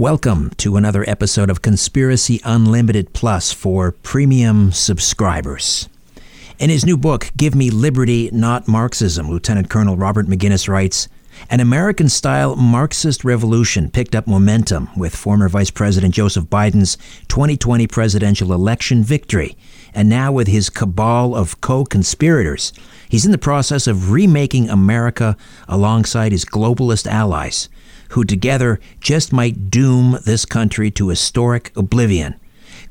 Welcome to another episode of Conspiracy Unlimited Plus for premium subscribers. In his new book, Give Me Liberty, Not Marxism, Lieutenant Colonel Robert Maginnis writes An American style Marxist revolution picked up momentum with former Vice President Joseph Biden's 2020 presidential election victory. And now, with his cabal of co conspirators, he's in the process of remaking America alongside his globalist allies who together just might doom this country to historic oblivion.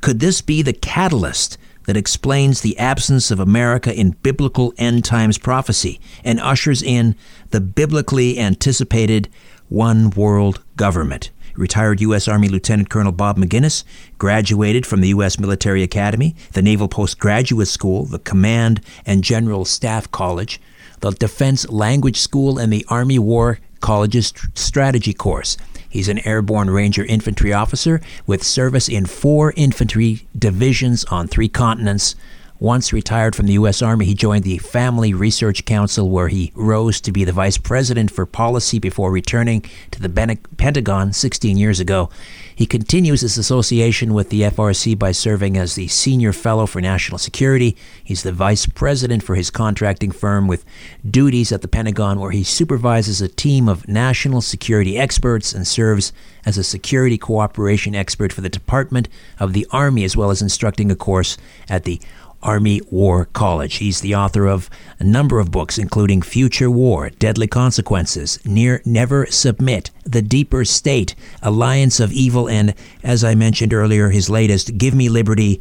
Could this be the catalyst that explains the absence of America in biblical end times prophecy and ushers in the biblically anticipated one world government? Retired U.S. Army Lieutenant Colonel Bob Maginnis graduated from the U.S. Military Academy, the Naval Postgraduate School, the Command and General Staff College, the Defense Language School, and the Army War College's strategy course. He's an airborne ranger infantry officer with service in four infantry divisions on three continents. Once retired from the U.S. Army, he joined the Family Research Council, where he rose to be the vice president for policy before returning to the Pentagon 16 years ago. He continues his association with the FRC by serving as the Senior Fellow for National Security. He's the Vice President for his contracting firm with duties at the Pentagon, where he supervises a team of national security experts and serves as a security cooperation expert for the Department of the Army, as well as instructing a course at the Army War College. He's the author of a number of books, including Future War, Deadly Consequences, Near Never Submit, The Deeper State, Alliance of Evil, and, as I mentioned earlier, his latest, Give Me Liberty,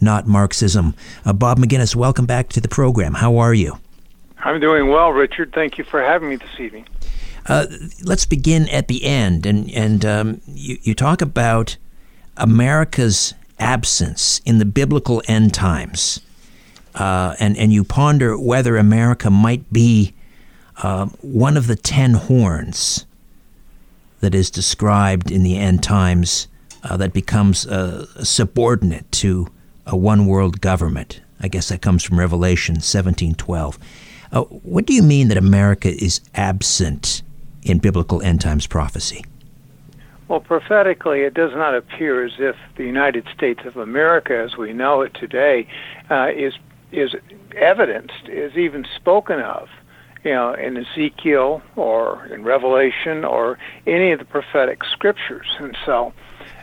Not Marxism. Uh, Bob Maginnis, welcome back to the program. How are you? I'm doing well, Richard. Thank you for having me this evening. Uh, let's begin at the end, and and um, you, you talk about America's absence in the biblical end times, uh, and, and you ponder whether America might be uh, one of the ten horns that is described in the end times uh, that becomes subordinate to a one world government. I guess that comes from Revelation 17:12. Uh, what do you mean that America is absent in biblical end times prophecy? Well, prophetically, it does not appear as if the United States of America, as we know it today, uh, is is evidenced, is even spoken of, you know, in Ezekiel or in Revelation or any of the prophetic scriptures. And so,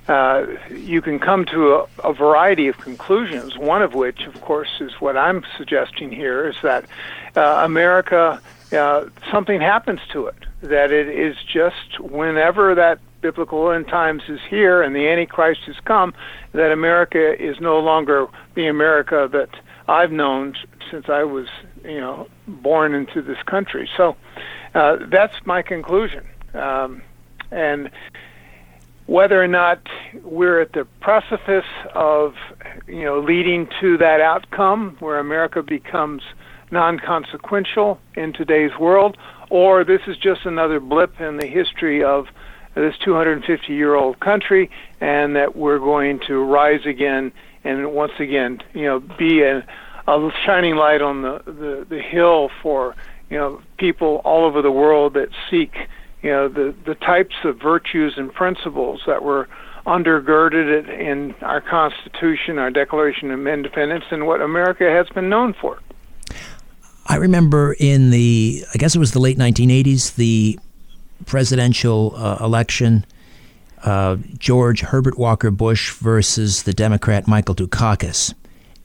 uh, you can come to a, a variety of conclusions. One of which, of course, is what I'm suggesting here: is that uh, America, uh, something happens to it. That it is just whenever that biblical end times is here and the Antichrist has come, that America is no longer the America that I've known since I was, you know, born into this country. So uh, that's my conclusion. Um, and whether or not we're at the precipice of, you know, leading to that outcome where America becomes non-consequential in today's world, or this is just another blip in the history of this 250 year old country and that we're going to rise again and once again, you know, be a, a shining light on the, the, the hill for, you know, people all over the world that seek, you know, the, the types of virtues and principles that were undergirded in our Constitution, our Declaration of Independence, and what America has been known for. I remember in the, I guess it was the late 1980s, the presidential uh, election, uh, George Herbert Walker Bush versus the Democrat Michael Dukakis.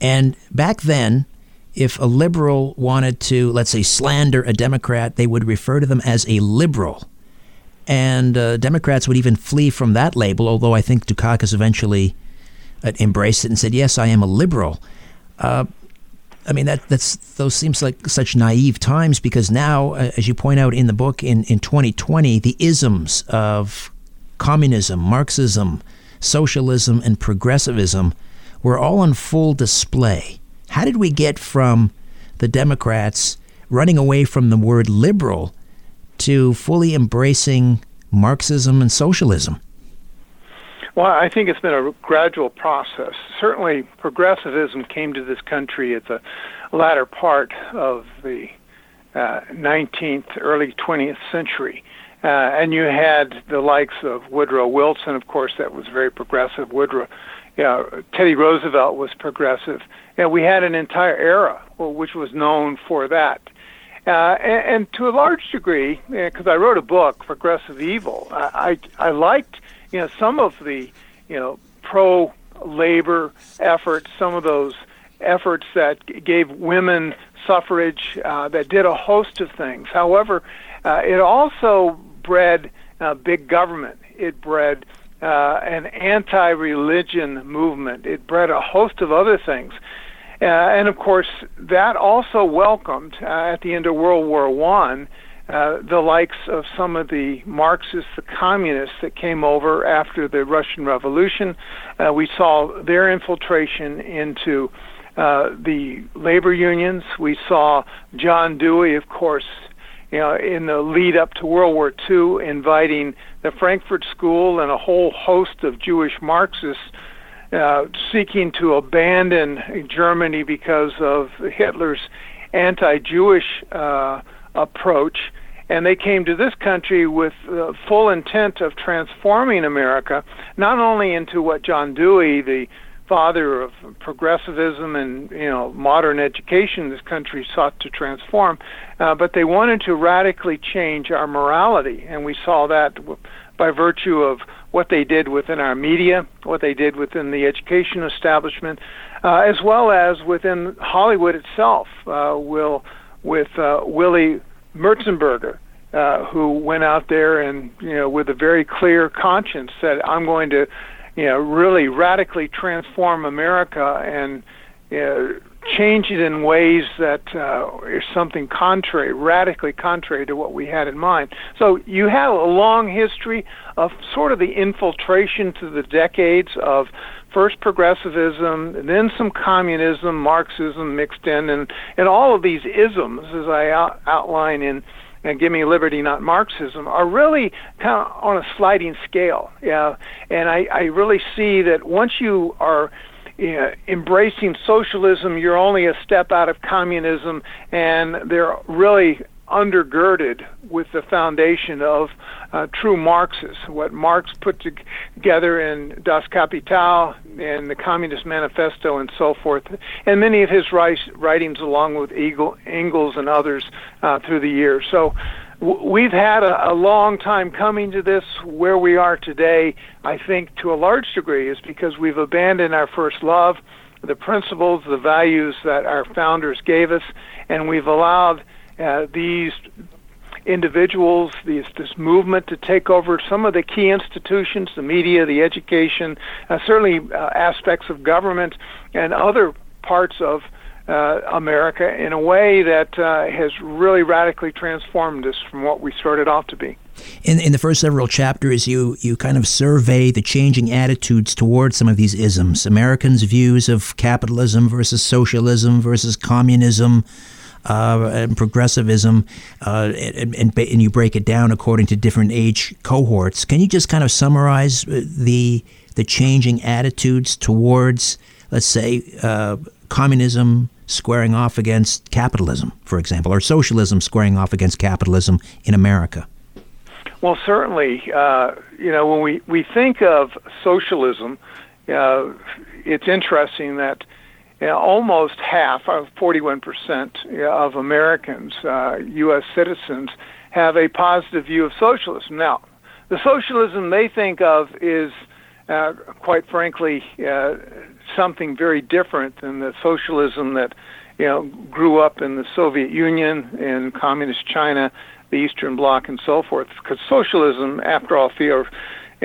And back then, if a liberal wanted to, let's say, slander a Democrat, they would refer to them as a liberal. And uh, Democrats would even flee from that label, although I think Dukakis eventually uh, embraced it and said, Yes, I am a liberal. I mean that that's those seems like such naive times because now, uh, as you point out in the book, in in 2020, the isms of communism, Marxism, socialism, and progressivism were all on full display. How did we get from the Democrats running away from the word liberal to fully embracing Marxism and socialism? Well, I think it's been a gradual process. Certainly, progressivism came to this country at the latter part of the uh, 19th, early 20th century. Uh, and you had the likes of Woodrow Wilson, of course, that was very progressive. Woodrow, know, Teddy Roosevelt was progressive. And we had an entire era which was known for that. Uh, and, and to a large degree, because I wrote a book, Progressive Evil, I, I, I liked, you know, some of the, you know, pro labor efforts, some of those efforts that gave women suffrage, uh, that did a host of things. However, uh, it also bred uh, big government. It bred uh, an anti-religion movement. It bred a host of other things. Uh, and of course, that also welcomed uh, at the end of World War One uh, the likes of some of the Marxists, the communists that came over after the Russian Revolution. Uh, we saw their infiltration into uh, the labor unions. We saw John Dewey, of course, you know, in the lead up to World War II, inviting the Frankfurt School and a whole host of Jewish Marxists uh, seeking to abandon Germany because of Hitler's anti-Jewish uh, approach, and they came to this country with uh, full intent of transforming America, not only into what John Dewey, the father of progressivism and you know modern education this country sought to transform, uh, but they wanted to radically change our morality, and we saw that by virtue of what they did within our media, what they did within the education establishment, uh, as well as within Hollywood itself. Uh, will with uh, Willie Merzenberger, uh, who went out there and you know with a very clear conscience said, "I'm going to, you know, really radically transform America and." You know, change it in ways that uh, is something contrary, radically contrary to what we had in mind. So you have a long history of sort of the infiltration through the decades of first progressivism, then some communism, Marxism mixed in, and, and all of these isms, as I out, outline in uh, and Give Me Liberty, Not Marxism, are really kind of on a sliding scale. Yeah, and I, I really see that once you are you know, embracing socialism, you're only a step out of communism, and they're really undergirded with the foundation of uh, true Marxists. What Marx put together in Das Kapital and the Communist Manifesto and so forth, and many of his writings along with Engels and others uh, through the years. So we've had a, a, long time coming to this. Where we are today, I think, to a large degree, is because we've abandoned our first love, the principles, the values that our founders gave us, and we've allowed uh, these individuals, these, this movement to take over some of the key institutions, the media, the education, uh, certainly uh, aspects of government, and other parts of uh, America in a way that uh, has really radically transformed us from what we started off to be. In, in the first several chapters, you, you kind of survey the changing attitudes towards some of these isms, Americans' views of capitalism versus socialism versus communism. Uh, and progressivism, uh, and, and, and, you break it down according to different age cohorts. Can you just kind of summarize uh, the the changing attitudes towards, let's say, uh, communism, squaring off against capitalism, for example, or socialism squaring off against capitalism in America? Well, certainly, uh, you know, when we, we think of socialism, uh, it's interesting that you know, almost half, of 41% of Americans, uh, U.S. citizens, have a positive view of socialism. Now, the socialism they think of is, uh, quite frankly, uh, something very different than the socialism that you know grew up in the Soviet Union, in communist China, the Eastern Bloc, and so forth. Because socialism, after all, fear,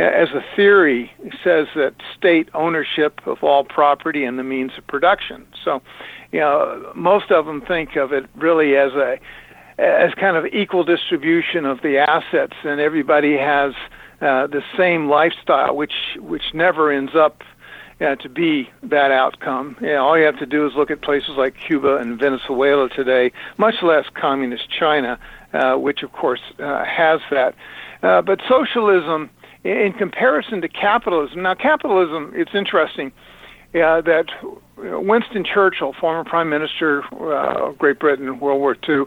as a theory, says that state ownership of all property and the means of production. So, you know, most of them think of it really as a as kind of equal distribution of the assets, and everybody has uh, the same lifestyle, which which never ends up uh, to be that outcome. You know, all you have to do is look at places like Cuba and Venezuela today, much less communist China, uh, which of course uh, has that. Uh, but socialism, in comparison to capitalism, now capitalism, it's interesting uh, that Winston Churchill, former Prime Minister uh, of Great Britain, in World War II,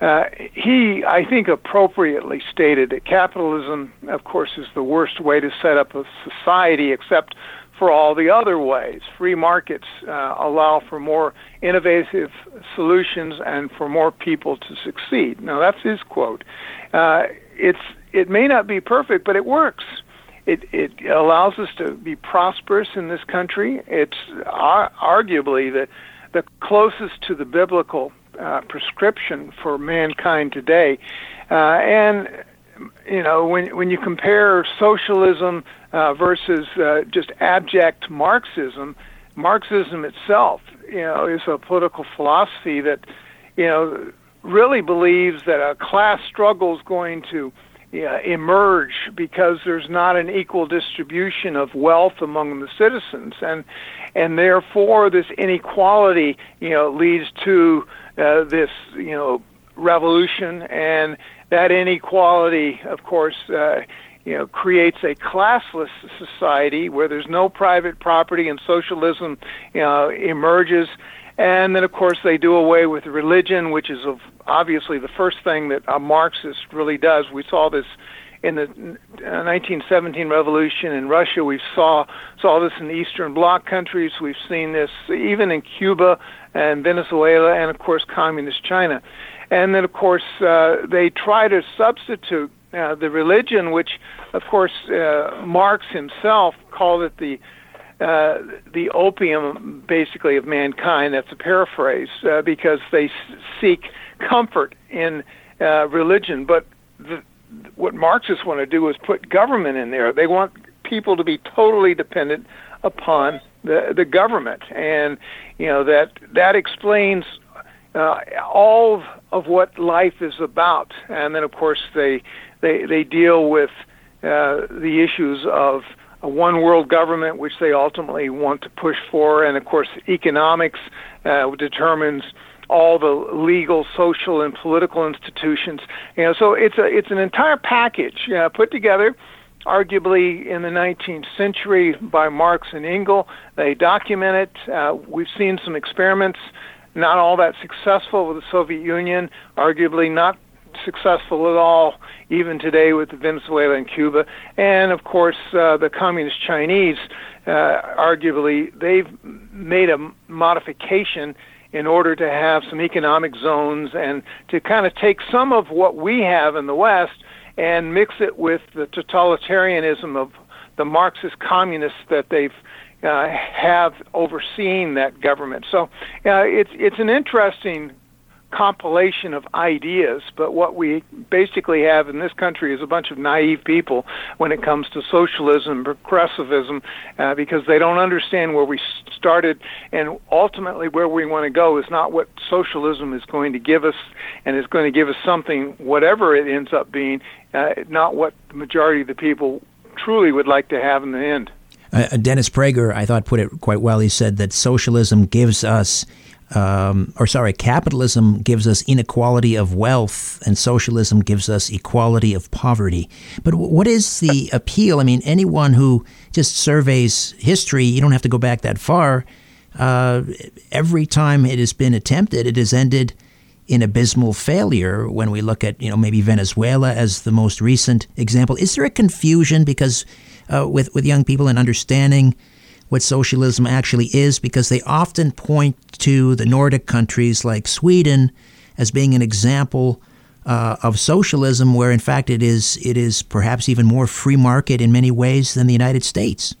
uh, he, I think, appropriately stated that capitalism, of course, is the worst way to set up a society, except for all the other ways. Free markets uh, allow for more innovative solutions and for more people to succeed. Now, that's his quote. Uh, it's it may not be perfect, but it works. It it allows us to be prosperous in this country. It's ar- arguably the the closest to the biblical uh, prescription for mankind today. Uh, and you know, when when you compare socialism uh, versus uh, just abject Marxism, Marxism itself, you know, is a political philosophy that, you know, really believes that a class struggle is going to uh, emerge because there's not an equal distribution of wealth among the citizens, and and therefore this inequality, you know, leads to uh, this, you know, revolution, and that inequality, of course. Uh, you know, creates a classless society where there's no private property and socialism you know, emerges. And then, of course, they do away with religion, which is obviously the first thing that a Marxist really does. We saw this in the 1917 revolution in Russia. We saw saw this in the Eastern Bloc countries. We've seen this even in Cuba and Venezuela, and of course, communist China. And then, of course, uh, they try to substitute uh, the religion, which, of course, uh, Marx himself called it the uh, the opium, basically, of mankind. That's a paraphrase uh, because they s- seek comfort in uh, religion. But the, what Marxists want to do is put government in there. They want people to be totally dependent upon the the government, and you know that that explains uh, all of what life is about. And then, of course, they they they deal with uh, the issues of a one world government, which they ultimately want to push for, and of course, economics uh, determines all the legal, social, and political institutions. You know, so it's a it's an entire package uh, put together. Arguably in the 19th century by Marx and Engels, they document it. Uh, we've seen some experiments, not all that successful with the Soviet Union. Arguably not successful at all even today with Venezuela and Cuba, and of course uh, the communist Chinese. Uh, arguably, they've made a modification in order to have some economic zones and to kind of take some of what we have in the West and mix it with the totalitarianism of the Marxist communists that they've uh, have overseen that government. So uh, it's it's an interesting compilation of ideas, but what we basically have in this country is a bunch of naive people when it comes to socialism, progressivism, uh, because they don't understand where we started and ultimately where we want to go is not what socialism is going to give us and is going to give us something, whatever it ends up being, uh, not what the majority of the people truly would like to have in the end. Uh, Dennis Prager, I thought, put it quite well. He said that socialism gives us um, or sorry, capitalism gives us inequality of wealth, and socialism gives us equality of poverty. But what is the appeal? I mean, anyone who just surveys history, you don't have to go back that far. Uh, every time it has been attempted, it has ended in abysmal failure. When we look at, you know, maybe Venezuela as the most recent example, is there a confusion because uh, with with young people and understanding? What socialism actually is because they often point to the Nordic countries like Sweden as being an example uh, of socialism, where in fact it is it is perhaps even more free market in many ways than the United States.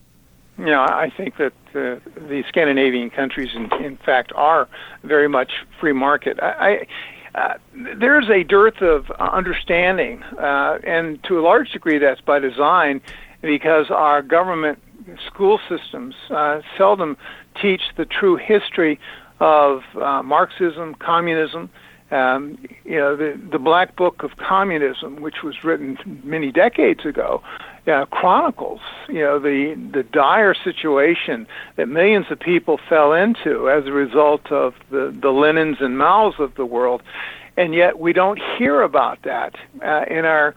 Yeah, I think that uh, the Scandinavian countries, in, in, fact, are very much free market. I, I uh, there's a dearth of understanding, uh, and to a large degree, that's by design, because our government school systems uh, seldom teach the true history of uh, Marxism, communism. Um, you know, the, the Black Book of Communism, which was written many decades ago, uh, chronicles, you know, the the dire situation that millions of people fell into as a result of the the Lenins and Mao's of the world, and yet we don't hear about that uh, in our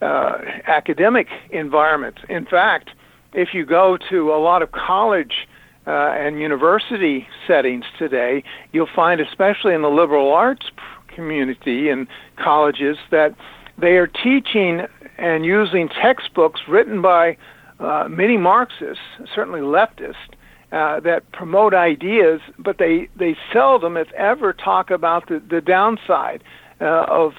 uh, academic environment. In fact, if you go to a lot of college uh, and university settings today, you'll find, especially in the liberal arts community and colleges that they are teaching and using textbooks written by uh, many Marxists, certainly leftists, uh, that promote ideas, but they, they seldom, if ever, talk about the, the downside uh, of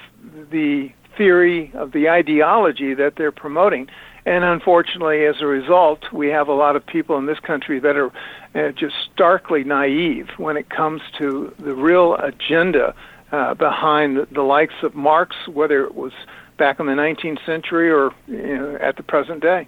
the theory, of the ideology that they're promoting. And unfortunately, as a result, we have a lot of people in this country that are uh, just starkly naive when it comes to the real agenda uh, behind the, the likes of Marx, whether it was back in the 19th century or you know, at the present day.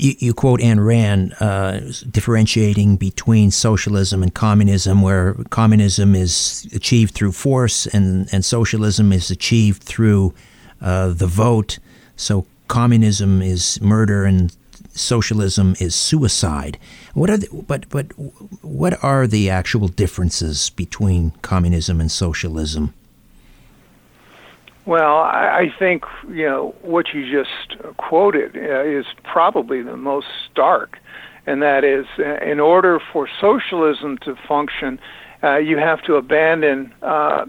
you, you quote Ayn Rand uh, differentiating between socialism and communism, where communism is achieved through force and, and socialism is achieved through uh, the vote. So communism is murder and socialism is suicide. What are the, but but what are the actual differences between communism and socialism? Well, I I think you know what you just quoted uh, is probably the most stark, and that is, uh, in order for socialism to function, uh, you have to abandon uh,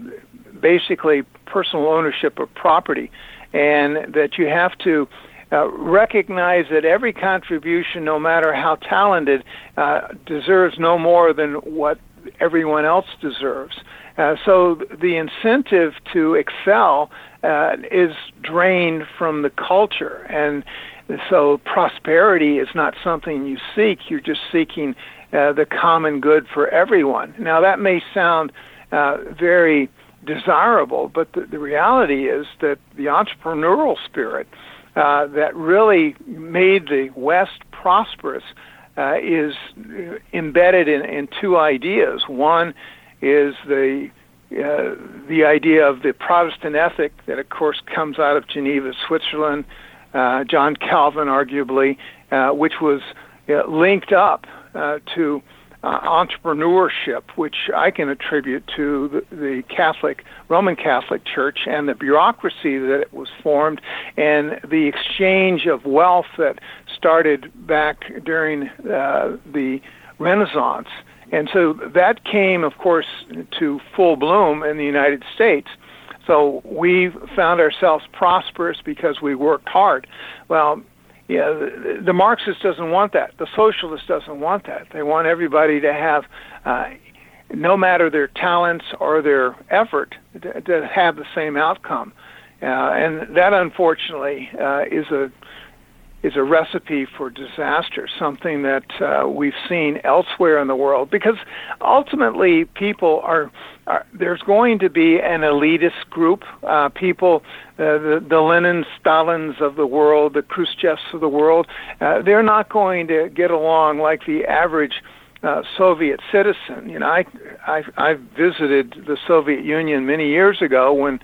basically personal ownership of property, and that you have to. Uh, recognize that every contribution, no matter how talented, uh, deserves no more than what everyone else deserves. Uh, so the incentive to excel uh, is drained from the culture, and so prosperity is not something you seek. You're just seeking uh, the common good for everyone. Now that may sound uh, very desirable, but the, the reality is that the entrepreneurial spirit uh, that really made the West prosperous uh, is embedded in, in two ideas. One is the uh, the idea of the Protestant ethic that, of course, comes out of Geneva, Switzerland, uh, John Calvin, arguably, uh, which was uh, linked up uh, to uh, entrepreneurship, which I can attribute to the, the Catholic, Roman Catholic Church and the bureaucracy that it was formed and the exchange of wealth that started back during the Renaissance. And so that came, of course, to full bloom in the United States. So we found ourselves prosperous because we worked hard. Well, yeah, the, the Marxist doesn't want that. The socialist doesn't want that. They want everybody to have, uh, no matter their talents or their effort, to, to have the same outcome. Uh, and that, unfortunately, uh, is a is a recipe for disaster, something that uh, we've seen elsewhere in the world. Because ultimately, people are, are there's going to be an elitist group, uh, people, uh, the, the Lenin, Stalins of the world, the Khrushchevs of the world. Uh, they're not going to get along like the average. Uh, Soviet citizen. You know, I, I I visited the Soviet Union many years ago when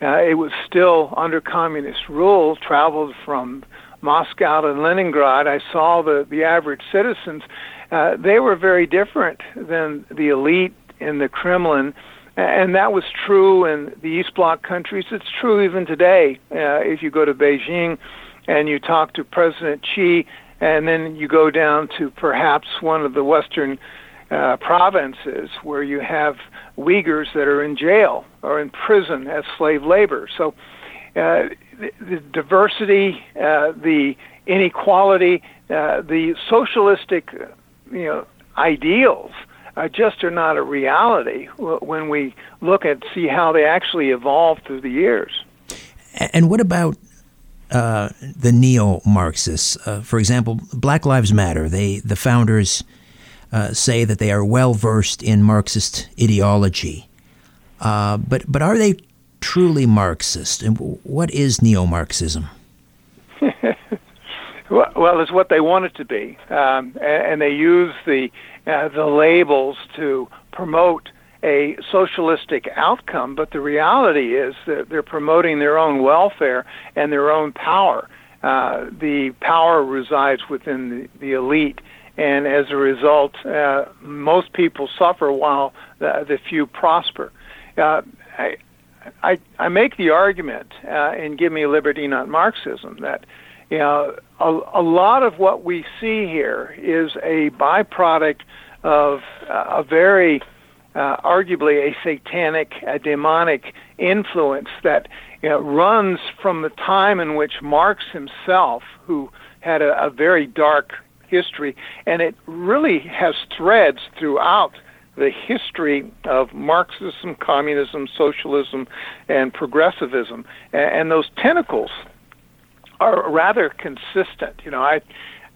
uh, it was still under communist rule. Traveled from Moscow and Leningrad, I saw the, the average citizens. Uh, they were very different than the elite in the Kremlin. And that was true in the East Bloc countries. It's true even today. Uh, if you go to Beijing and you talk to President Xi, and then you go down to perhaps one of the Western uh, provinces where you have Uyghurs that are in jail or in prison as slave labor. So uh, the, diversity, uh, the inequality, uh, the socialistic, you know, ideals uh, just are not a reality when we look at see how they actually evolved through the years. And what about uh, the neo-Marxists? Uh, for example, Black Lives Matter. They the founders uh, say that they are well versed in Marxist ideology, uh, but but are they truly Marxist? And what is neo Marxism? well, it's what they want it to be. Um, and, they use the, uh, the labels to promote a socialistic outcome, but the reality is that they're promoting their own welfare and their own power. Uh, the power resides within the, the elite, and as a result, uh, most people suffer while the, the few prosper. Uh, I, I make the argument uh, in Give Me Liberty, Not Marxism that you know, a, a lot of what we see here is a byproduct of uh, a very uh, arguably a satanic, a demonic influence that you know, runs from the time in which Marx himself, who had a, a very dark history, and it really has threads throughout the history of Marxism, communism, socialism, and progressivism, and, those tentacles are rather consistent. You know, I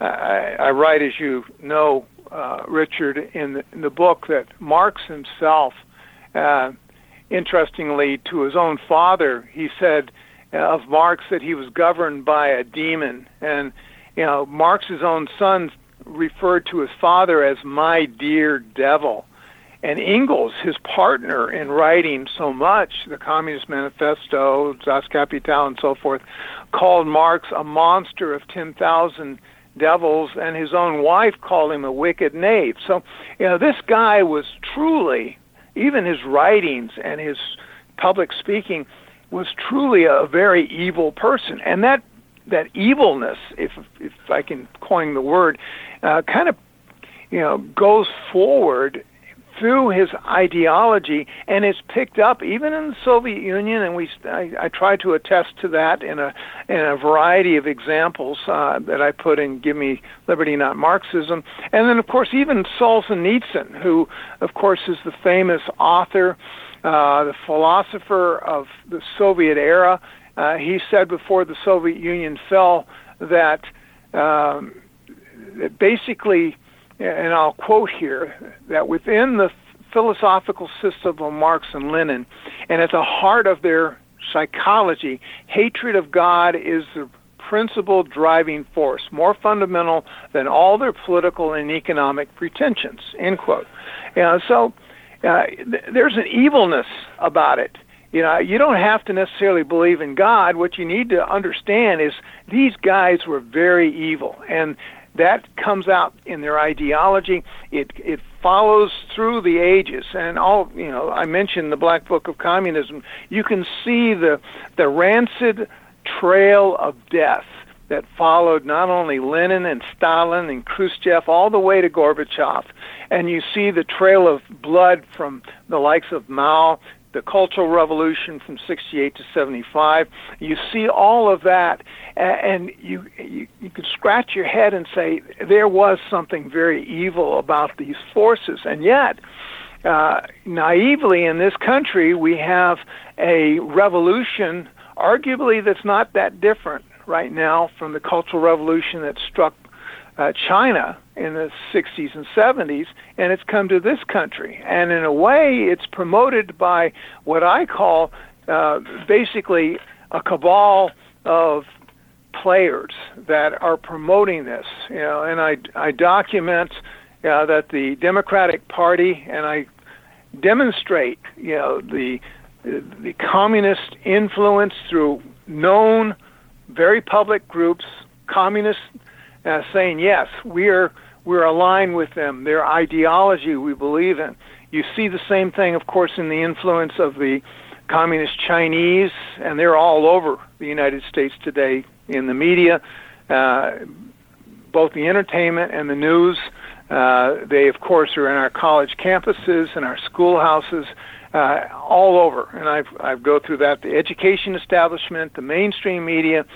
I, I write, as you know, uh, Richard, in the, in the book that Marx himself, uh, interestingly, to his own father, he said uh, of Marx that he was governed by a demon, and you know, Marx's own son referred to his father as my dear devil. And Engels, his partner in writing so much, the Communist Manifesto, Das Kapital, and so forth, called Marx a monster of 10,000 devils, and his own wife called him a wicked knave. So, you know, this guy was truly, even his writings and his public speaking, was truly a very evil person. And that that evilness, if if I can coin the word, uh, kind of you know goes forward through his ideology, and it's picked up even in the Soviet Union. And we, I, I try to attest to that in a in a variety of examples uh, that I put in "Give Me Liberty, Not Marxism." And then, of course, even Solzhenitsyn, who, of course, is the famous author, uh, the philosopher of the Soviet era. Uh, he said before the Soviet Union fell that, um, that basically and I'll quote here that within the philosophical system of Marx and Lenin, and at the heart of their psychology, hatred of God is the principal driving force, more fundamental than all their political and economic pretensions. End quote. Know, so uh, th- there's an evilness about it. You know, you don't have to necessarily believe in God. What you need to understand is these guys were very evil, and that comes out in their ideology. It it follows through the ages, and all you know. I mentioned the Black Book of Communism. You can see the the rancid trail of death that followed not only Lenin and Stalin and Khrushchev all the way to Gorbachev, and you see the trail of blood from the likes of Mao the Cultural Revolution from 68 to 75. You see all of that, and you, you, you can scratch your head and say there was something very evil about these forces. And yet, uh, naively in this country, we have a revolution, arguably, that's not that different right now from the Cultural Revolution that struck uh, China in the 60s and 70s, and it's come to this country. And in a way, it's promoted by what I call uh, basically a cabal of players that are promoting this. You know, and I I document uh, that the Democratic Party and I demonstrate you know the the communist influence through known very public groups, communist uh, saying yes, we're we're aligned with them. Their ideology we believe in. You see the same thing, of course, in the influence of the communist Chinese, and they're all over the United States today in the media, uh, both the entertainment and the news. Uh, they, of course, are in our college campuses and our schoolhouses, uh, all over. And I've I've go through that the education establishment, the mainstream media,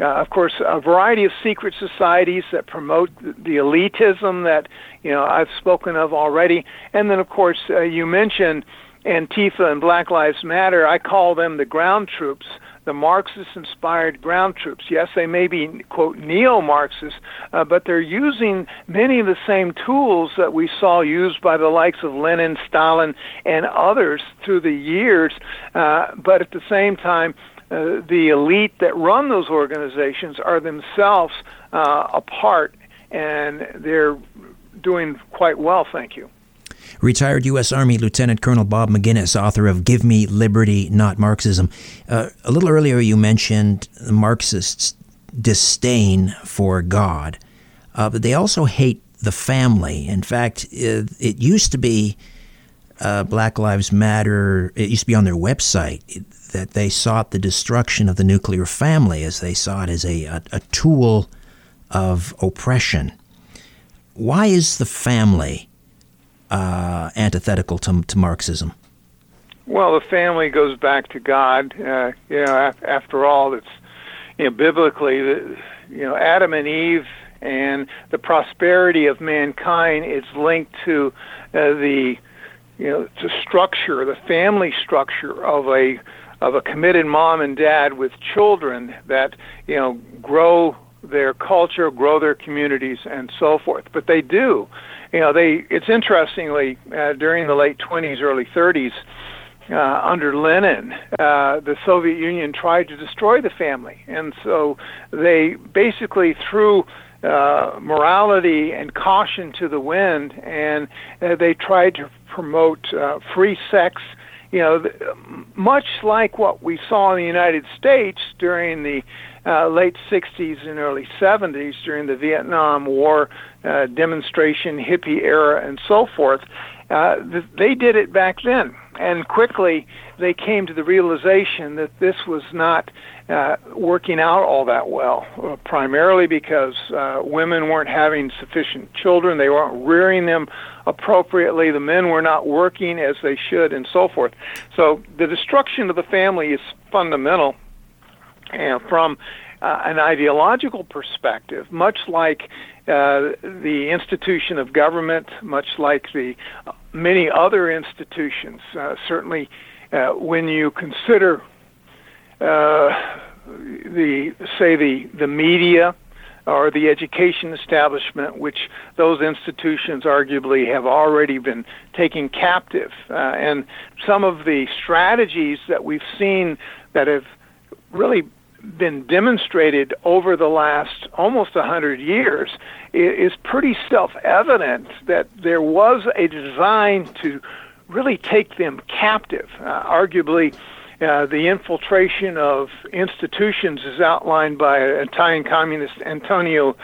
uh, of course, a variety of secret societies that promote the elitism that you know I've spoken of already, and then of course uh, you mentioned Antifa and Black Lives Matter. I call them the ground troops, the Marxist-inspired ground troops. Yes, they may be quote neo-Marxist, uh, but they're using many of the same tools that we saw used by the likes of Lenin, Stalin, and others through the years. Uh, but at the same time uh, the elite that run those organizations are themselves uh, apart, and they're doing quite well. Thank you. Retired U.S. Army Lieutenant Colonel Bob Maginnis, author of Give Me Liberty, Not Marxism. Uh, a little earlier, you mentioned the Marxists' disdain for God, uh, but they also hate the family. In fact, it, it used to be uh, Black Lives Matter, it used to be on their website that they sought the destruction of the nuclear family as they saw it as a, a, a tool of oppression. Why is the family uh, antithetical to, to Marxism? Well, the family goes back to God. Uh, you know, after all, it's you know biblically, you know, Adam and Eve and the prosperity of mankind is linked to uh, the you know the structure, the family structure of a of a committed mom and dad with children that you know grow their culture, grow their communities, and so forth. But they do you know, they. It's interestingly uh, during the late 20s, early 30s, uh, under Lenin, uh, the Soviet Union tried to destroy the family, and so they basically threw uh, morality and caution to the wind, and uh, they tried to promote uh, free sex. You know, much like what we saw in the United States during the uh, late 60s and early 70s during the Vietnam War uh, demonstration, hippie era, and so forth. Uh, th- they did it back then, and quickly they came to the realization that this was not uh, working out all that well, uh, primarily because uh, women weren't having sufficient children, they weren't rearing them appropriately, the men were not working as they should, and so forth. So the destruction of the family is fundamental and from uh, an ideological perspective, much like uh, the institution of government, much like the uh, many other institutions, uh, certainly uh, when you consider uh, the say the the media or the education establishment, which those institutions arguably have already been taking captive, and some of the strategies that we've seen that have really been demonstrated over the last almost a hundred years is pretty self-evident that there was a design to really take them captive. Uh, arguably, uh, the infiltration of institutions is outlined by Italian communist Antonio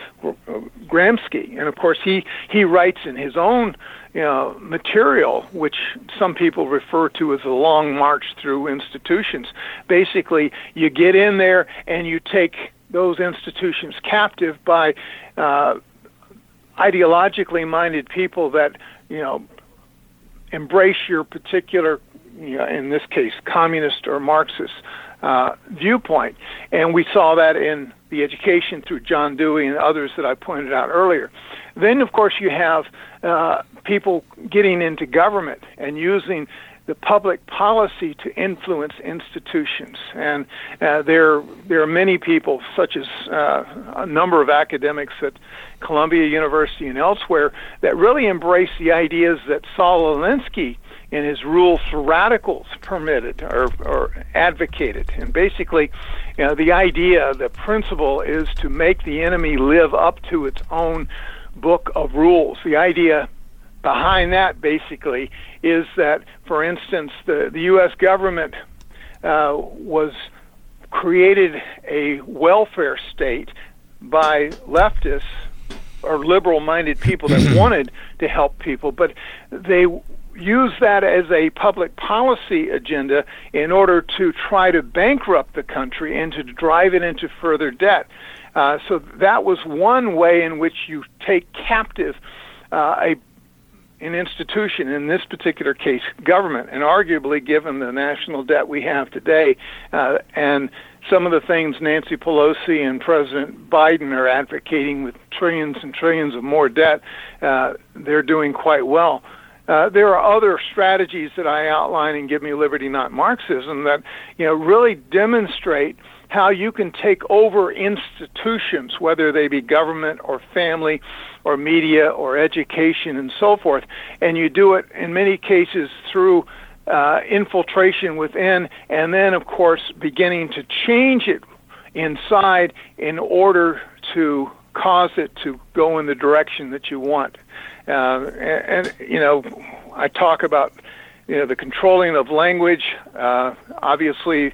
Gramsci, and of course he he writes in his own you know, material, which some people refer to as a long march through institutions. Basically, you get in there and you take those institutions captive by uh, ideologically minded people that you know embrace your particular, you know, in this case, communist or Marxist uh, viewpoint. And we saw that in the education through John Dewey and others that I pointed out earlier. Then, of course, you have uh, people getting into government and using the public policy to influence institutions. And uh, there, there are many people, such as uh, a number of academics at Columbia University and elsewhere, that really embrace the ideas that Saul Alinsky in his rules for radicals permitted or, or advocated. And basically, you know, the idea, the principle is to make the enemy live up to its own book of rules. The idea behind that basically is that, for instance, the, the U.S. government uh, was created a welfare state by leftists or liberal minded people that wanted to help people, but they use that as a public policy agenda in order to try to bankrupt the country and to drive it into further debt. Uh, so that was one way in which you take captive uh, a an institution, in this particular case, government, and arguably, given the national debt we have today, uh, and some of the things Nancy Pelosi and President Biden are advocating with trillions and trillions of more debt, uh, they're doing quite well. Uh, there are other strategies that I outline in Give Me Liberty, Not Marxism that you know really demonstrate how you can take over institutions, whether they be government or family or media or education and so forth, and you do it in many cases through uh, infiltration within, and then, of course, beginning to change it inside in order to cause it to go in the direction that you want. Uh, and, and, you know, I talk about you know the controlling of language. Uh, obviously,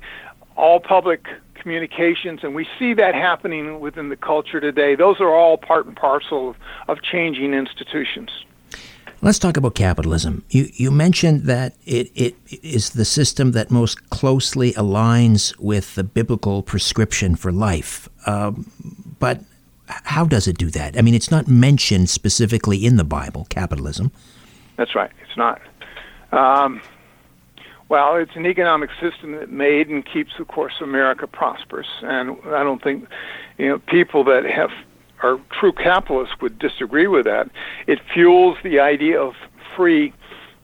all public communications, and we see that happening within the culture today. Those are all part and parcel of, of changing institutions. Let's talk about capitalism. You, you mentioned that it, it is the system that most closely aligns with the biblical prescription for life. Um, but how does it do that? I mean, it's not mentioned specifically in the Bible, capitalism. That's right. It's not. Um, well, it's an economic system that made and keeps, of course, America prosperous. And I don't think, you know, people that have are true capitalists would disagree with that. It fuels the idea of free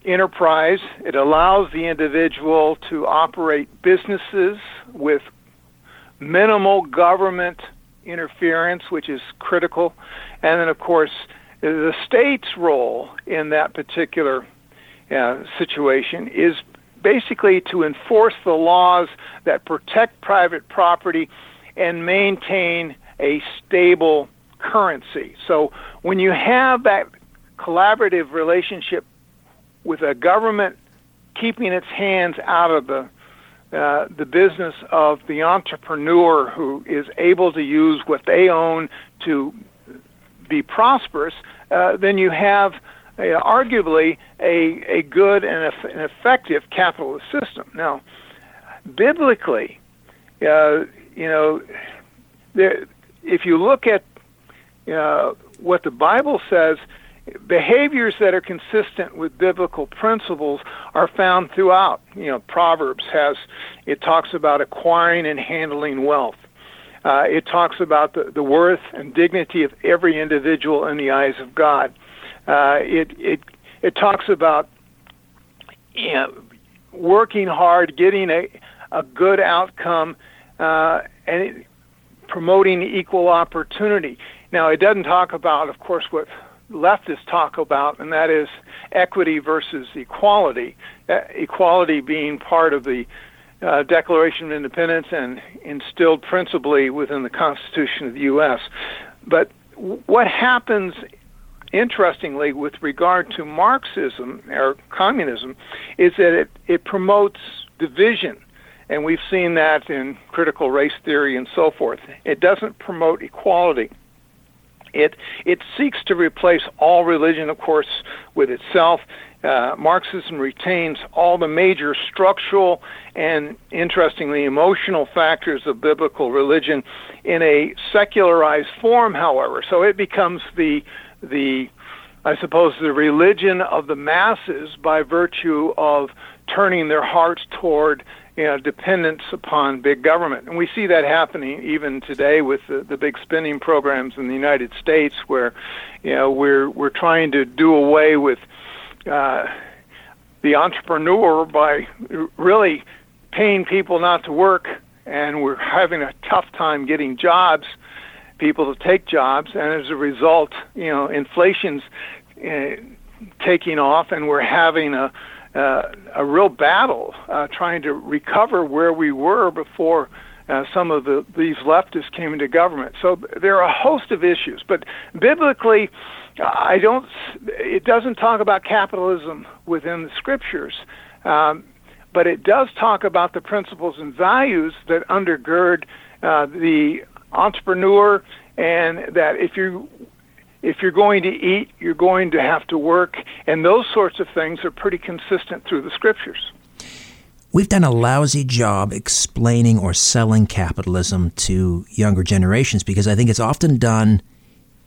enterprise. It allows the individual to operate businesses with minimal government interference, which is critical. And then, of course, the state's role in that particular uh, situation is basically to enforce the laws that protect private property and maintain a stable currency. So when you have that collaborative relationship with a government keeping its hands out of the uh, the business of the entrepreneur who is able to use what they own to be prosperous, uh, then you have uh, arguably a, a good and an effective capitalist system. Now, biblically, uh, you know, there, if you look at uh, what the Bible says, behaviors that are consistent with biblical principles are found throughout. You know, Proverbs has it talks about acquiring and handling wealth. Uh, it talks about the, the worth and dignity of every individual in the eyes of God. Uh, it it it talks about you know, working hard, getting a a good outcome, uh, and it, promoting equal opportunity. Now, it doesn't talk about, of course, what leftists talk about, and that is equity versus equality. Equality being part of the uh, Declaration of Independence and instilled principally within the Constitution of the U.S. But what happens, interestingly, with regard to Marxism or communism, is that it, it promotes division. And we've seen that in critical race theory and so forth. It doesn't promote equality. It it seeks to replace all religion, of course, with itself. Uh, Marxism retains all the major structural and, interestingly, emotional factors of biblical religion in a secularized form, however. So it becomes the the I suppose the religion of the masses by virtue of turning their hearts toward you know, dependence upon big government. And we see that happening even today with the, the big spending programs in the United States where, you know, we're, we're trying to do away with uh, the entrepreneur by really paying people not to work and we're having a tough time getting jobs, people to take jobs, and as a result, you know, inflation's uh, taking off and we're having a uh, a real battle uh, trying to recover where we were before uh, some of the these leftists came into government. So there are a host of issues, but biblically, I don't. It doesn't talk about capitalism within the scriptures, um, but it does talk about the principles and values that undergird uh, the entrepreneur, and that if you if you're going to eat, you're going to have to work, and those sorts of things are pretty consistent through the scriptures. We've done a lousy job explaining or selling capitalism to younger generations because I think it's often done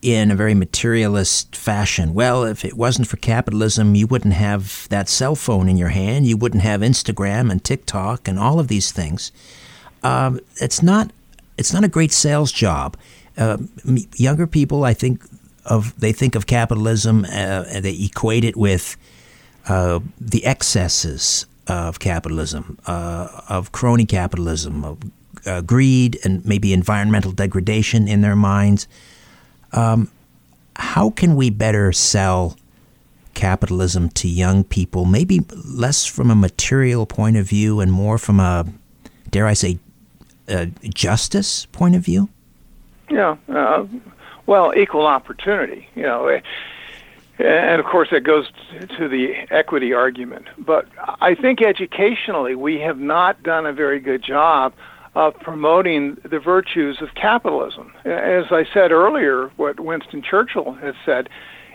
in a very materialist fashion. Well, if it wasn't for capitalism, you wouldn't have that cell phone in your hand, you wouldn't have Instagram and TikTok and all of these things. Um, it's not it's not a great sales job. Uh, younger people, I think, of they think of capitalism uh, and they equate it with uh, the excesses of capitalism, uh, of crony capitalism, of uh, greed, and maybe environmental degradation in their minds. Um, how can we better sell capitalism to young people? Maybe less from a material point of view and more from a, dare I say, a justice point of view? Yeah. Well, equal opportunity, you know, eh, and of course that goes to the equity argument. But I think educationally we have not done a very good job of promoting the virtues of capitalism. As I said earlier, what Winston Churchill has said,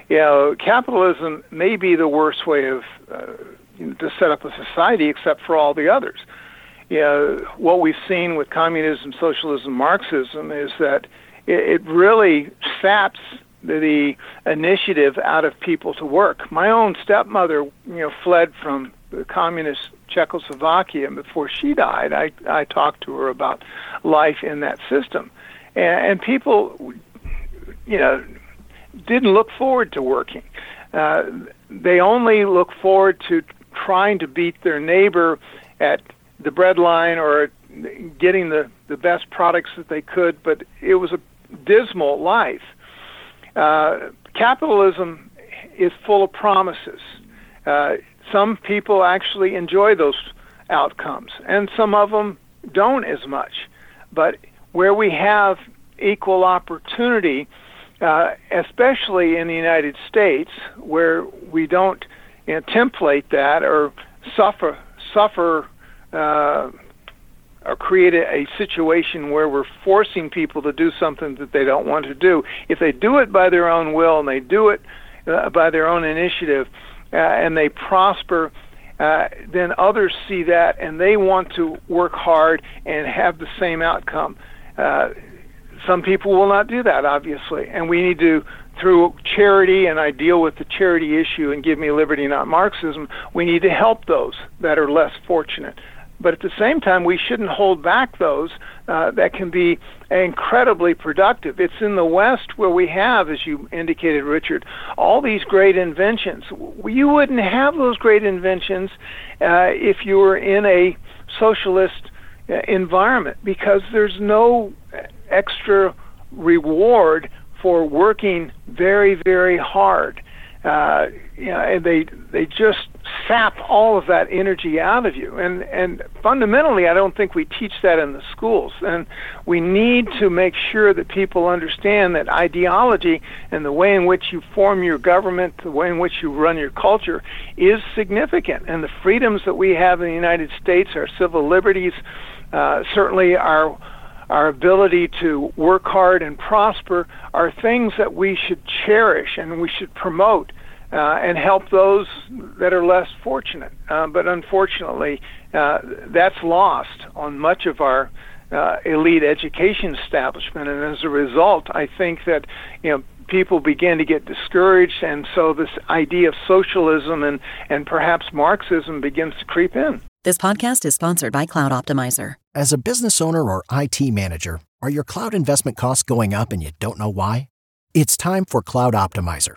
you know, capitalism may be the worst way of uh, you know, to set up a society, except for all the others. You know, what we've seen with communism, socialism, Marxism is that it, it really saps the initiative out of people to work. My own stepmother, you know, fled from the communist Czechoslovakia, and before she died, I I talked to her about life in that system, and, and people, you know, didn't look forward to working. Uh, they only look forward to trying to beat their neighbor at the bread line or getting the the best products that they could, but it was a dismal life. Uh, capitalism is full of promises. Uh, some people actually enjoy those outcomes, and some of them don't as much. But where we have equal opportunity, uh, especially in the United States, where we don't you know, template that or suffer suffer uh, or create a, a situation where we're forcing people to do something that they don't want to do. If they do it by their own will and they do it uh, by their own initiative uh, and they prosper, uh, then others see that and they want to work hard and have the same outcome. Uh, some people will not do that, obviously, and we need to through charity, and I deal with the charity issue and give me liberty, not Marxism, we need to help those that are less fortunate. But at the same time, we shouldn't hold back those uh, that can be incredibly productive. It's in the West where we have, as you indicated, Richard, all these great inventions. You wouldn't have those great inventions uh, if you were in a socialist uh, environment because there's no extra reward for working very, very hard. Uh, you know, and they they just sap all of that energy out of you. And and fundamentally, I don't think we teach that in the schools. And we need to make sure that people understand that ideology and the way in which you form your government, the way in which you run your culture, is significant. And the freedoms that we have in the United States, our civil liberties, uh, certainly our our ability to work hard and prosper are things that we should cherish and we should promote uh, and help those that are less fortunate. Uh, but unfortunately, uh, that's lost on much of our uh, elite education establishment, and as a result, I think that you know people begin to get discouraged, and so this idea of socialism and and perhaps Marxism begins to creep in. This podcast is sponsored by Cloud Optimizer. As a business owner or IT manager, are your cloud investment costs going up and you don't know why? It's time for Cloud Optimizer.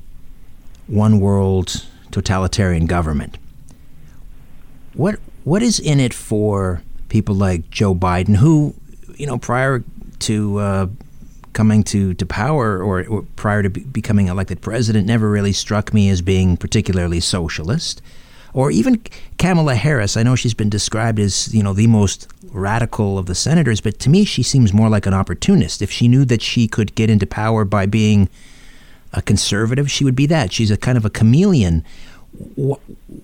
one world totalitarian government, what what is in it for people like Joe Biden, who you know prior to uh, coming to, to power or, or prior to be becoming elected president never really struck me as being particularly socialist or even Kamala Harris. I know she's been described as you know the most radical of the senators, but to me she seems more like an opportunist. If she knew that she could get into power by being a conservative, she would be that. She's a kind of a chameleon.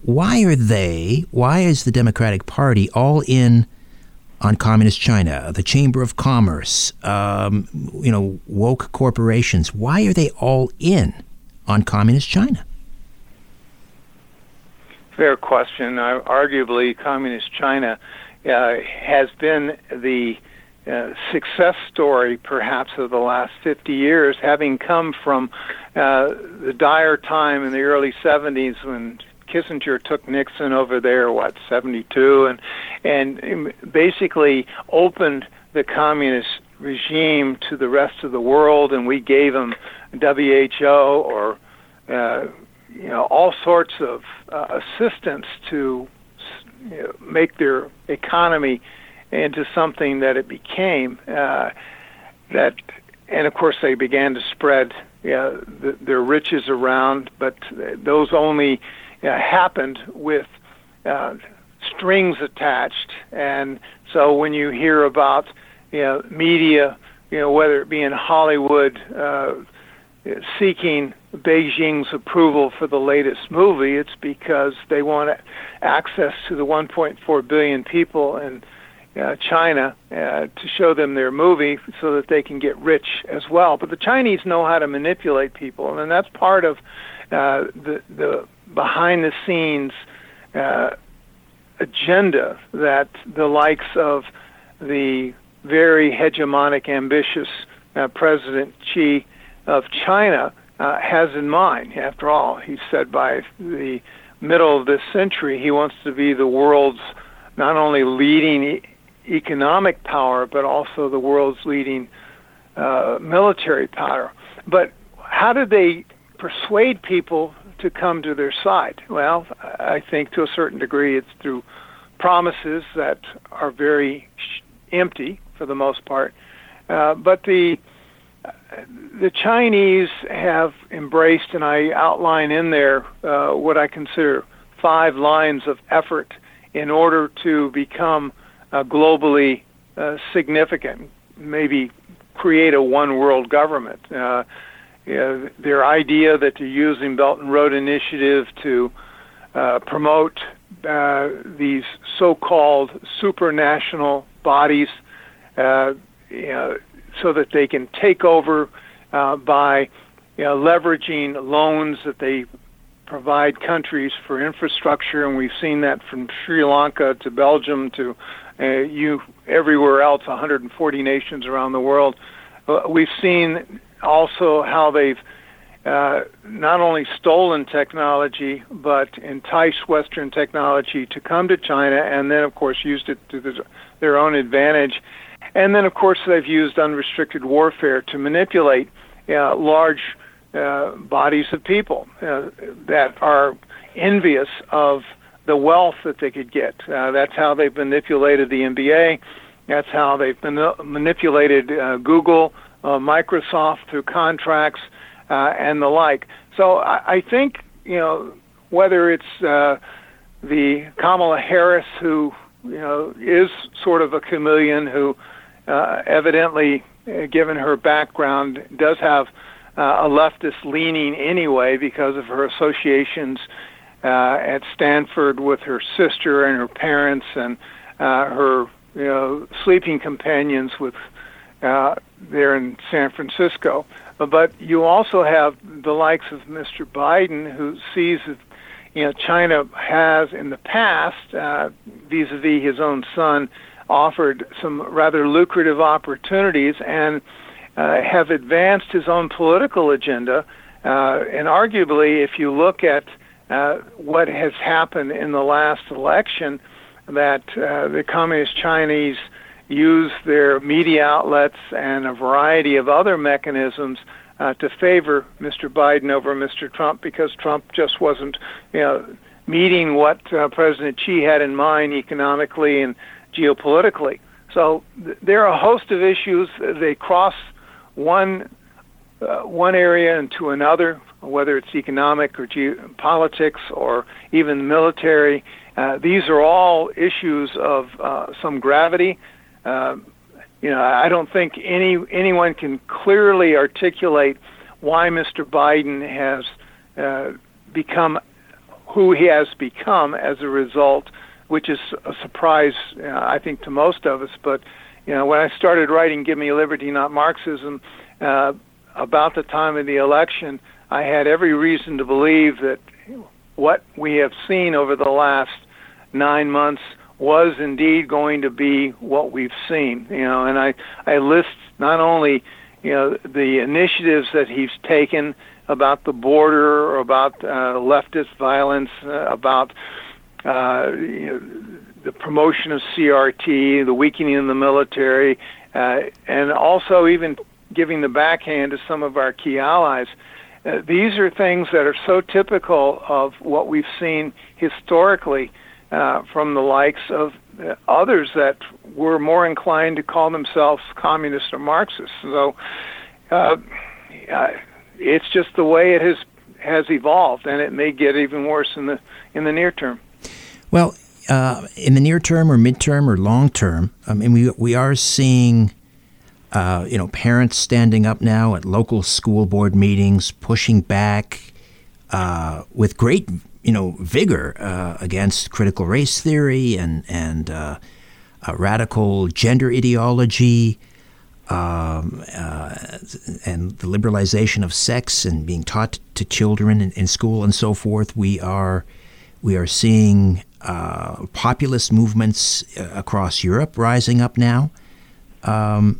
Why are they? Why is the Democratic Party all in on communist China, the Chamber of Commerce, um, you know, woke corporations? Why are they all in on communist China? Fair question. Uh, arguably, communist China uh, has been the uh, success story, perhaps, of the last 50 years, having come from uh, the dire time in the early 70s when Kissinger took Nixon over there, what 72, and and basically opened the communist regime to the rest of the world, and we gave them WHO or uh, you know all sorts of uh, assistance to you know, make their economy into something that it became. Uh, that and of course they began to spread yeah, the, their riches around, but those only uh, happened with uh, strings attached. And so when you hear about you know, media, you know, whether it be in Hollywood, uh, seeking Beijing's approval for the latest movie, it's because they want access to the 1.4 billion people in uh, China uh, to show them their movie so that they can get rich as well. But the Chinese know how to manipulate people, and that's part of uh, the the behind the scenes uh, agenda that the likes of the very hegemonic, ambitious uh, President Xi of China has in mind. After all, he said by the middle of this century, he wants to be the world's not only leading economic power, but also the world's leading uh, military power. But how did they persuade people to come to their side? Well, I think to a certain degree it's through promises that are very empty for the most part. Uh, but the the Chinese have embraced, and I outline in there uh, what I consider five lines of effort in order to become uh, globally uh, significant, maybe create a one world government. Uh, yeah, their idea that they're using Belt and Road Initiative to uh, promote uh, these so-called supranational bodies, uh, you know, so that they can take over by you know, leveraging loans that they provide countries for infrastructure, and we've seen that from Sri Lanka to Belgium to uh, you everywhere else, 140 nations around the world. Uh, we've seen also how they've uh, not only stolen technology but enticed Western technology to come to China, and then of course used it to their own advantage. And then of course they've used unrestricted warfare to manipulate uh, large uh, bodies of people uh, that are envious of the wealth that they could get. Uh, that's how they've manipulated the NBA. That's how they've manipulated uh, Google uh, Microsoft through contracts uh, and the like. So I, I think you know whether it's uh, the Kamala Harris who you know is sort of a chameleon who uh, evidently, uh, given her background, does have uh, a leftist leaning anyway because of her associations at Stanford with her sister and her parents and uh, her you know sleeping companions with uh, there in San Francisco. But you also have the likes of Mr. Biden, who sees that you know China has in the past, uh, vis-a-vis his own son, offered some rather lucrative opportunities and uh, have advanced his own political agenda. Uh, and arguably, if you look at uh, what has happened in the last election, that uh, the Communist Chinese use their media outlets and a variety of other mechanisms uh, to favor Mr. Biden over Mr. Trump because Trump just wasn't, you know, meeting what uh, President Xi had in mind economically and geopolitically. So th- there are a host of issues. They cross one uh, one area into another, whether it's economic or geopolitics or even military. Uh, these are all issues of uh, some gravity. Uh, you know, I don't think any anyone can clearly articulate why Mr. Biden has uh, become who he has become as a result, which is a surprise, uh, I think, to most of us. But you know, when I started writing "Give Me Liberty, Not Marxism," uh, about the time of the election, I had every reason to believe that what we have seen over the last nine months was indeed going to be what we've seen. You know, and I I list not only you know the initiatives that he's taken about the border, about uh, leftist violence, uh, about uh, you know, the promotion of CRT, the weakening of the military, uh, and also even giving the backhand to some of our key allies. These are things that are so typical of what we've seen historically uh, from the likes of uh, others that were more inclined to call themselves communists or Marxists. So uh, it's just the way it has has evolved, and it may get even worse in the in the near term. Well, uh, in the near term or midterm or long term, I mean, we we are seeing. Uh, you know, parents standing up now at local school board meetings, pushing back uh, with great you know, vigor uh, against critical race theory and and uh, radical gender ideology, um, uh, and the liberalization of sex and being taught to children in, in school and so forth. We are we are seeing uh, populist movements uh, across Europe rising up now. Um,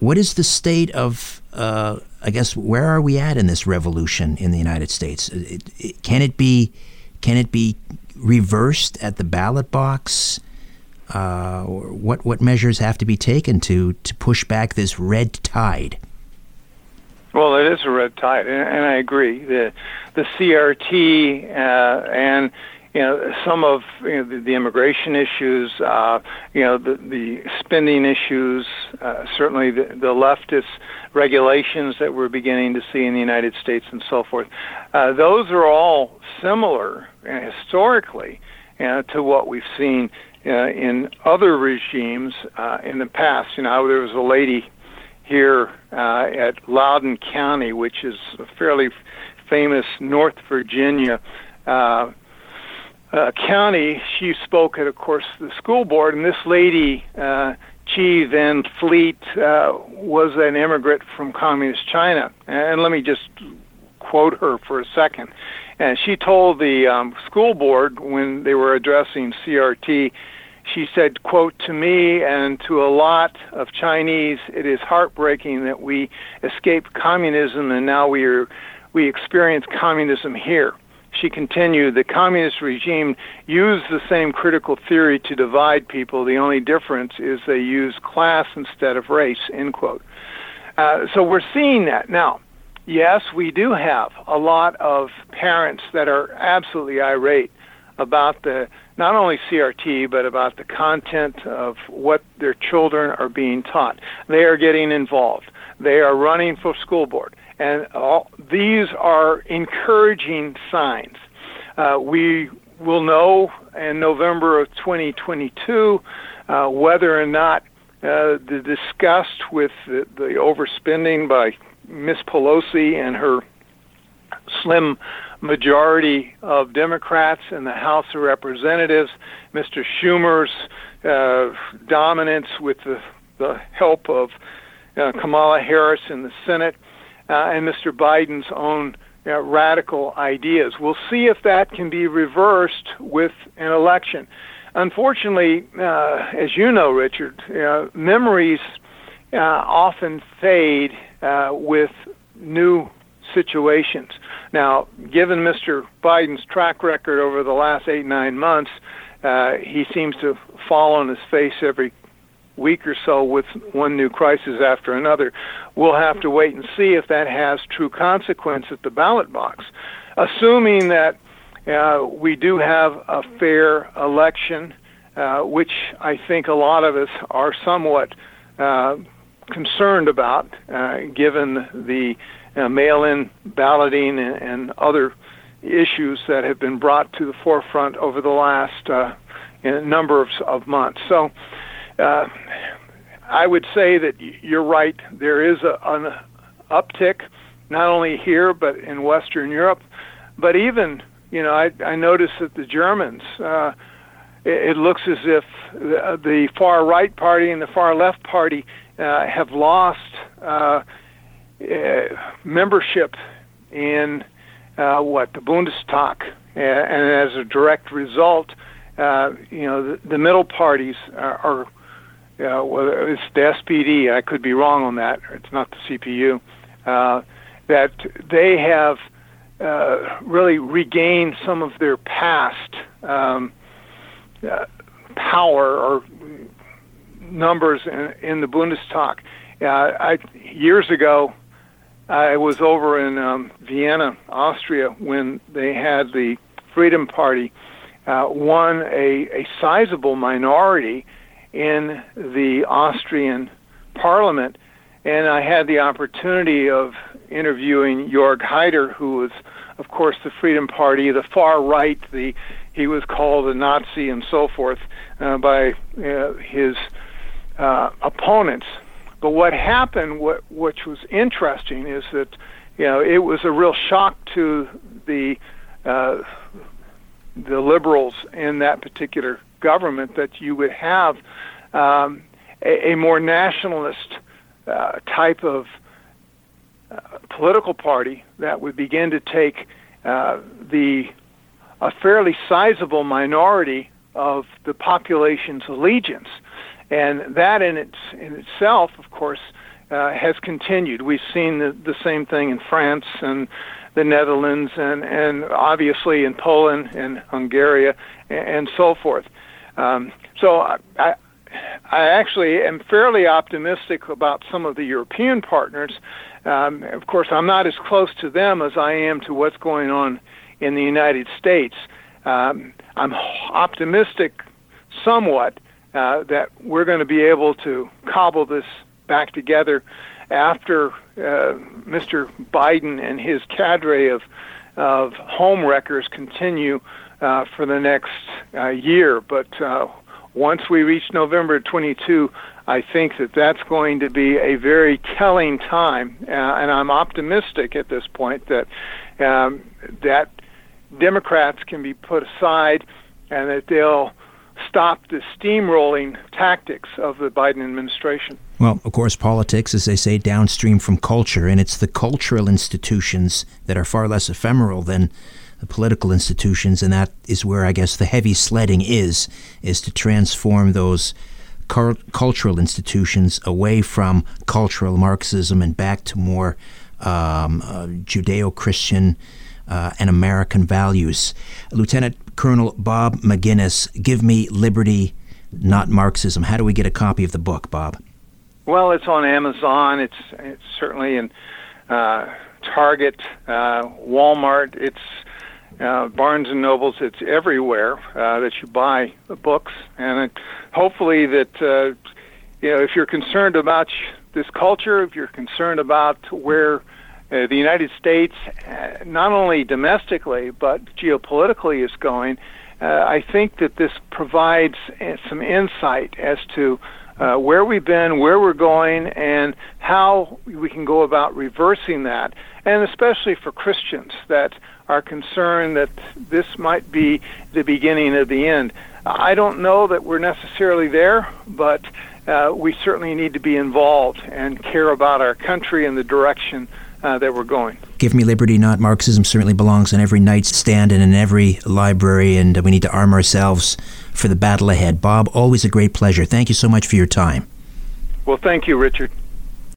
what is the state of uh, I guess where are we at in this revolution in the United States? It, it, can it be can it be reversed at the ballot box? Uh, what what measures have to be taken to to push back this red tide? Well, it is a red tide, and, and I agree. The the CRT uh, and you know, some of you know, the, the immigration issues, uh, you know, the, the spending issues, uh, certainly the, the leftist regulations that we're beginning to see in the United States and so forth. Uh, those are all similar uh, historically uh, to what we've seen uh, in other regimes in the past. You know, there was a lady here at Loudoun County, which is a fairly famous North Virginia. Uh, county, she spoke at, of course, the school board, and this lady, uh, Xi Van Fleet, uh, was an immigrant from communist China. And let me just quote her for a second. And she told the um, school board when they were addressing CRT, she said, quote, to me and to a lot of Chinese, it is heartbreaking that we escaped communism and now we are we experience communism here. She continued, the communist regime used the same critical theory to divide people. The only difference is they use class instead of race, end quote. Uh, so we're seeing that. Now, yes, we do have a lot of parents that are absolutely irate about the not only CRT but about the content of what their children are being taught. They are getting involved. They are running for school board. And all, these are encouraging signs. Uh, we will know in November of 2022 uh, whether or not uh, the disgust with the, the overspending by Miss Pelosi and her slim majority of Democrats in the House of Representatives, Mr. Schumer's uh, dominance with the, the help of uh, Kamala Harris in the Senate, uh, and Mr. Biden's own uh, radical ideas. We'll see if that can be reversed with an election. Unfortunately, uh, as you know, Richard, uh, memories uh, often fade uh, with new situations. Now, given Mr. Biden's track record over the last eight, nine months, he seems to fall on his face every week or so with one new crisis after another. We'll have to wait and see if that has true consequence at the ballot box. Assuming that uh, we do have a fair election, uh, which I think a lot of us are somewhat uh, concerned about, uh, given the uh, mail-in balloting and, and, other issues that have been brought to the forefront over the last uh, number of, of months. So uh, I would say that you're right. There is a, an uptick, not only here but in Western Europe, but even you know I, I noticed that the Germans. Uh, it, it looks as if the, the far right party and the far left party uh, have lost uh, uh, membership in uh, what the Bundestag, and as a direct result, uh, you know the, the middle parties are, are uh, whether it's the SPD, I could be wrong on that. It's not the CDU. Uh, that they have uh, really regained some of their past um, uh, power or numbers in, in the Bundestag. Uh, I, years ago, I was over in um, Vienna, Austria, when they had the Freedom Party uh, won a, a sizable minority in the Austrian parliament. And I had the opportunity of interviewing Jörg Haider, who was, of course, the Freedom Party, the far right. The he was called a Nazi and so forth uh, by uh, his uh, opponents. But what happened, what which was interesting, is that you know it was a real shock to the uh, the liberals in that particular government that you would have um, a, a, more nationalist uh, type of uh, political party that would begin to take uh, the a fairly sizable minority of the population's allegiance and that in its in itself, of course, uh, has continued. We've seen the, the same thing in France and the Netherlands, and and obviously in Poland and Hungary, and, and so forth. Um, so I, I, I actually am fairly optimistic about some of the European partners. Um, of course, I'm not as close to them as I am to what's going on in the United States. Um, I'm optimistic somewhat uh, that we're going to be able to cobble this back together after uh, Mr. Biden and his cadre of of home wreckers continue uh, for the next uh, year. But uh, once we reach November 22, I think that that's going to be a very telling time, uh, and I'm optimistic at this point that um, that Democrats can be put aside and that they'll stop the steamrolling tactics of the Biden administration. Well, of course, politics, as they say, downstream from culture, and it's the cultural institutions that are far less ephemeral than the political institutions, and that is where I guess the heavy sledding is, is to transform those cultural institutions away from cultural Marxism and back to more um, uh, Judeo-Christian uh, and American values. Lieutenant Colonel Bob Maginnis, Give Me Liberty, Not Marxism. How do we get a copy of the book, Bob? Well, it's on Amazon. It's, it's certainly in uh, Target, uh, Walmart. It's uh, Barnes and Nobles. It's everywhere uh, that you buy books, and it, hopefully that uh, you know if you're concerned about this culture, if you're concerned about where uh, the United States, uh, not only domestically but geopolitically, is going. Uh, I think that this provides uh, some insight as to uh, where we've been, where we're going, and how we can go about reversing that. And especially for Christians that are concerned that this might be the beginning of the end. I don't know that we're necessarily there, but uh, we certainly need to be involved and care about our country and the direction uh, that we're going. Give Me Liberty, Not Marxism certainly belongs on every nightstand and in every library, and we need to arm ourselves for the battle ahead. Bob, always a great pleasure. Thank you so much for your time. Well, thank you, Richard.